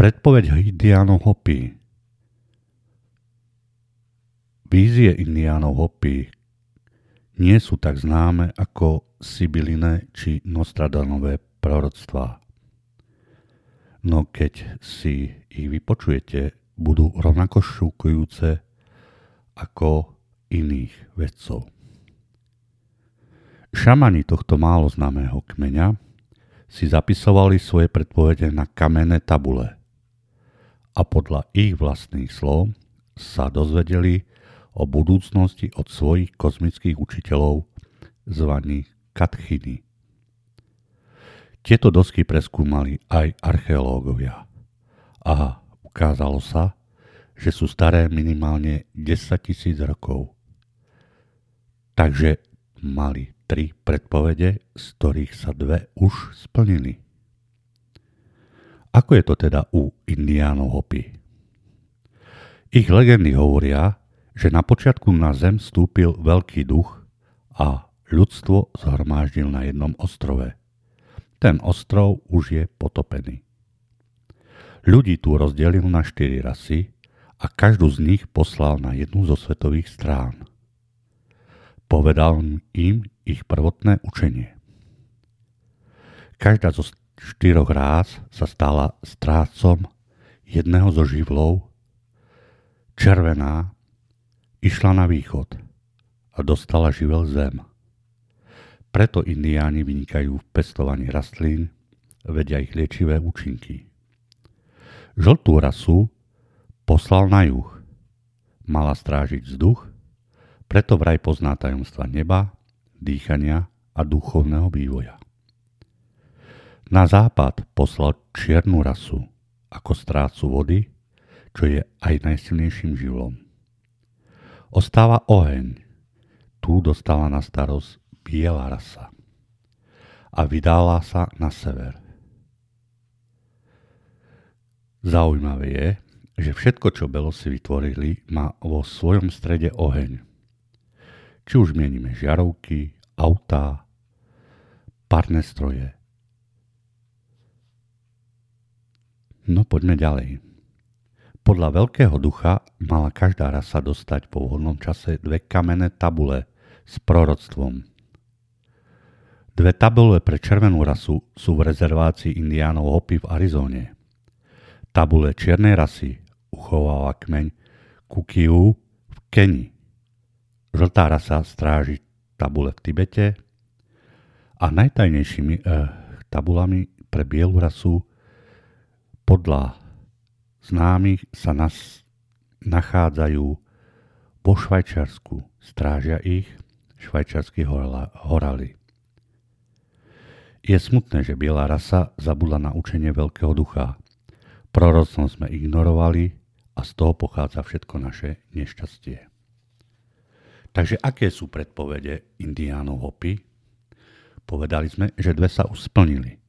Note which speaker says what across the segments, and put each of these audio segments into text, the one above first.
Speaker 1: Predpoveď Indiánov Hopi Vízie Indiánov Hopi nie sú tak známe ako Sibyline či Nostradanové proroctvá. No keď si ich vypočujete, budú rovnako šúkujúce ako iných vedcov. Šamani tohto málo známeho kmeňa si zapisovali svoje predpovede na kamenné tabule a podľa ich vlastných slov sa dozvedeli o budúcnosti od svojich kozmických učiteľov zvaných katchiny. Tieto dosky preskúmali aj archeológovia a ukázalo sa, že sú staré minimálne 10 tisíc rokov. Takže mali tri predpovede, z ktorých sa dve už splnili. Ako je to teda u indiánov Hopi? Ich legendy hovoria, že na počiatku na zem vstúpil veľký duch a ľudstvo zhromáždil na jednom ostrove. Ten ostrov už je potopený. Ľudí tu rozdelil na štyri rasy a každú z nich poslal na jednu zo svetových strán. Povedal im ich prvotné učenie. Každá zo štyroch rás sa stala strácom jedného zo živlov, červená Išla na východ a dostala živel zem. Preto indiáni vynikajú v pestovaní rastlín, vedia ich liečivé účinky. Žltú rasu poslal na juh. Mala strážiť vzduch, preto vraj pozná tajomstva neba, dýchania a duchovného vývoja. Na západ poslal čiernu rasu ako strácu vody, čo je aj najsilnejším živlom. Ostáva oheň. Tu dostala na starosť biela rasa a vydala sa na sever. Zaujímavé je, že všetko, čo Belosi vytvorili, má vo svojom strede oheň. Či už mienime žiarovky, autá, parné stroje. No poďme ďalej. Podľa veľkého ducha mala každá rasa dostať po vhodnom čase dve kamenné tabule s proroctvom. Dve tabule pre červenú rasu sú v rezervácii indiánov Hopi v Arizóne. Tabule čiernej rasy uchováva kmeň Kukiu v Keni. Žltá rasa stráži tabule v Tibete a najtajnejšími eh, tabulami pre bielu rasu podľa známych sa nás nachádzajú po Švajčiarsku. Strážia ich švajčiarsky horali. Je smutné, že biela rasa zabudla na učenie veľkého ducha. Proroctvom sme ignorovali a z toho pochádza všetko naše nešťastie. Takže aké sú predpovede indiánov Hopi? Povedali sme, že dve sa už.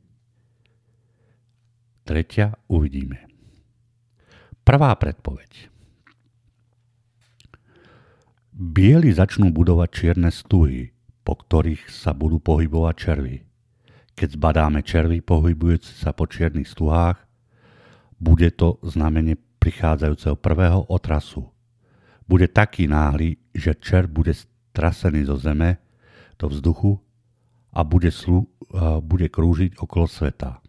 Speaker 1: Tretia uvidíme. Prvá predpoveď. Bieli začnú budovať čierne stuhy, po ktorých sa budú pohybovať červy. Keď zbadáme červy pohybujúce sa po čiernych stuhách, bude to znamenie prichádzajúceho prvého otrasu. Bude taký náhly, že čer bude strasený zo zeme do vzduchu a bude, slu, bude krúžiť okolo sveta.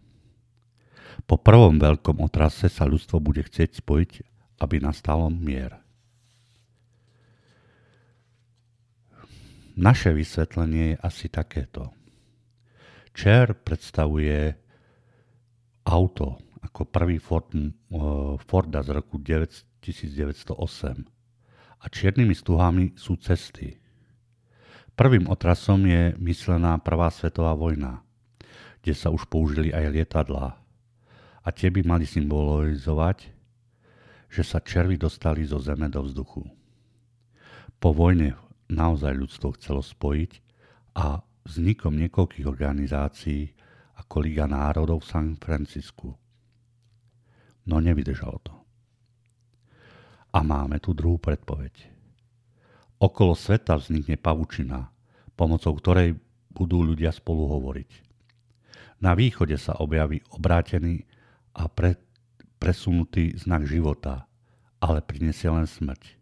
Speaker 1: Po prvom veľkom otrase sa ľudstvo bude chcieť spojiť, aby nastalo mier. Naše vysvetlenie je asi takéto. Čer predstavuje auto ako prvý Ford, Forda z roku 1908 a čiernymi stuhami sú cesty. Prvým otrasom je myslená Prvá svetová vojna, kde sa už použili aj lietadlá a tie by mali symbolizovať, že sa červy dostali zo zeme do vzduchu. Po vojne naozaj ľudstvo chcelo spojiť a vznikom niekoľkých organizácií ako Liga národov v San Francisku. No nevydržalo to. A máme tu druhú predpoveď. Okolo sveta vznikne pavučina, pomocou ktorej budú ľudia spolu hovoriť. Na východe sa objaví obrátený a pre, presunutý znak života, ale prinesie len smrť.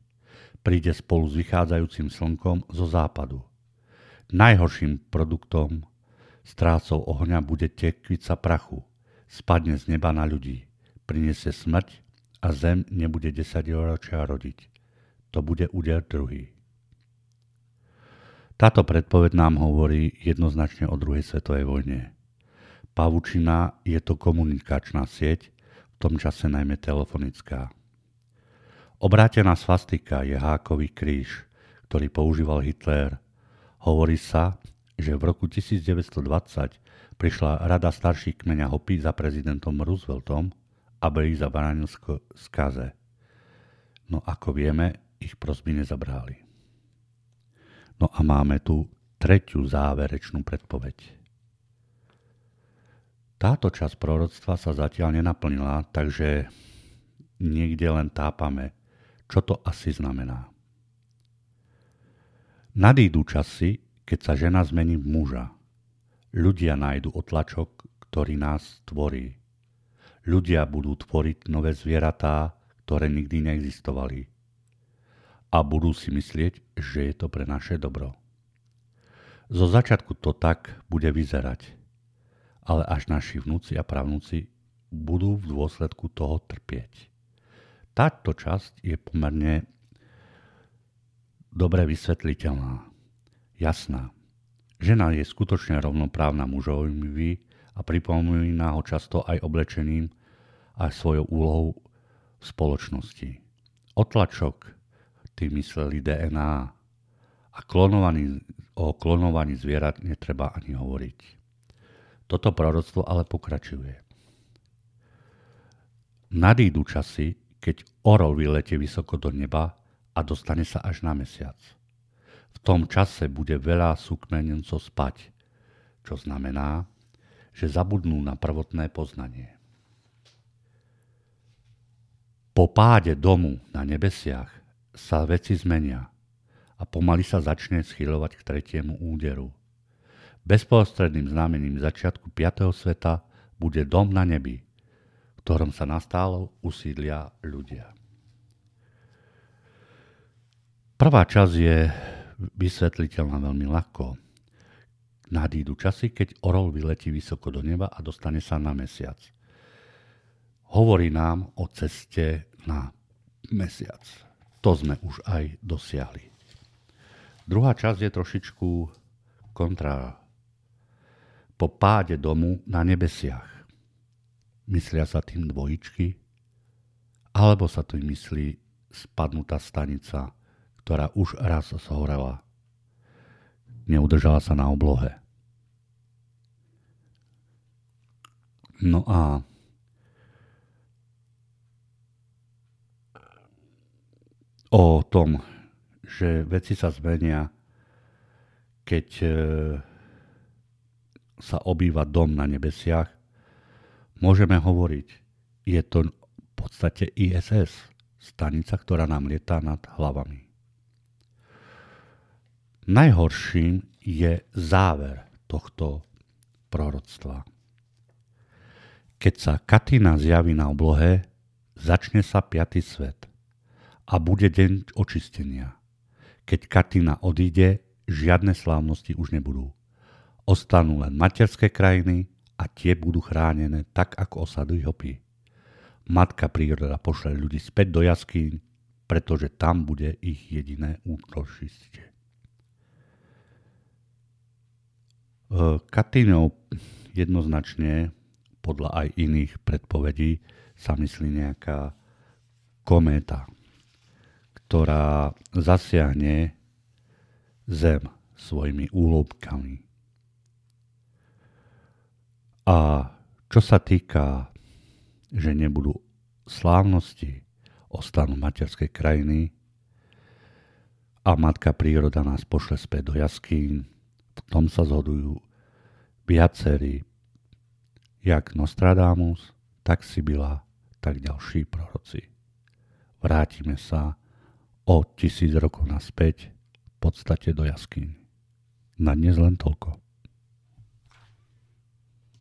Speaker 1: Príde spolu s vychádzajúcim slnkom zo západu. Najhorším produktom strácov ohňa bude tekvica prachu. Spadne z neba na ľudí. Prinesie smrť a zem nebude 10 ročia rodiť. To bude úder druhý. Táto predpoveď nám hovorí jednoznačne o druhej svetovej vojne. Pavučina je to komunikačná sieť, v tom čase najmä telefonická. Obrátená svastika je hákový kríž, ktorý používal Hitler. Hovorí sa, že v roku 1920 prišla rada starších kmeňa Hopy za prezidentom Rooseveltom, aby ich zabránil skaze. No ako vieme, ich prosby nezabráli. No a máme tu tretiu záverečnú predpoveď. Táto časť proroctva sa zatiaľ nenaplnila, takže niekde len tápame, čo to asi znamená. Nadídu časy, keď sa žena zmení v muža. Ľudia nájdu otlačok, ktorý nás tvorí. Ľudia budú tvoriť nové zvieratá, ktoré nikdy neexistovali a budú si myslieť, že je to pre naše dobro. Zo začiatku to tak bude vyzerať, ale až naši vnúci a pravnúci budú v dôsledku toho trpieť. Táto časť je pomerne dobre vysvetliteľná, jasná. Žena je skutočne rovnoprávna mužovi a pripomína ho často aj oblečením a svojou úlohou v spoločnosti. Otlačok tým mysleli DNA. A klonovaný, o klonovaní zvierat netreba ani hovoriť. Toto proroctvo ale pokračuje. Nadídu časy, keď orol vyletie vysoko do neba a dostane sa až na mesiac. V tom čase bude veľa súkmenencov spať, čo znamená, že zabudnú na prvotné poznanie. Po páde domu na nebesiach sa veci zmenia a pomaly sa začne schylovať k tretiemu úderu. Bezprostredným znamením začiatku 5. sveta bude dom na nebi, v ktorom sa nastálo usídlia ľudia. Prvá časť je vysvetliteľná veľmi ľahko. Nadídu časy, keď orol vyletí vysoko do neba a dostane sa na mesiac. Hovorí nám o ceste na mesiac to sme už aj dosiahli. Druhá časť je trošičku kontra. Po páde domu na nebesiach. Myslia sa tým dvojičky, alebo sa tým myslí spadnutá stanica, ktorá už raz zhorela. Neudržala sa na oblohe. No a o tom, že veci sa zmenia, keď e, sa obýva dom na nebesiach, môžeme hovoriť, je to v podstate ISS, stanica, ktorá nám lietá nad hlavami. Najhorším je záver tohto proroctva. Keď sa Katina zjaví na oblohe, začne sa piatý svet a bude deň očistenia. Keď Katina odíde, žiadne slávnosti už nebudú. Ostanú len materské krajiny a tie budú chránené tak, ako osady hopy. Matka príroda pošle ľudí späť do jaskýň, pretože tam bude ich jediné útočište. E, Katinou jednoznačne podľa aj iných predpovedí sa myslí nejaká kométa, ktorá zasiahne zem svojimi úlobkami. A čo sa týka, že nebudú slávnosti, ostanú materskej krajiny a matka príroda nás pošle späť do jaskýň, v tom sa zhodujú viacerí, jak Nostradamus, tak Sibila, tak ďalší proroci. Vrátime sa o tisíc rokov naspäť v podstate do jaskyň. Na dnes len toľko.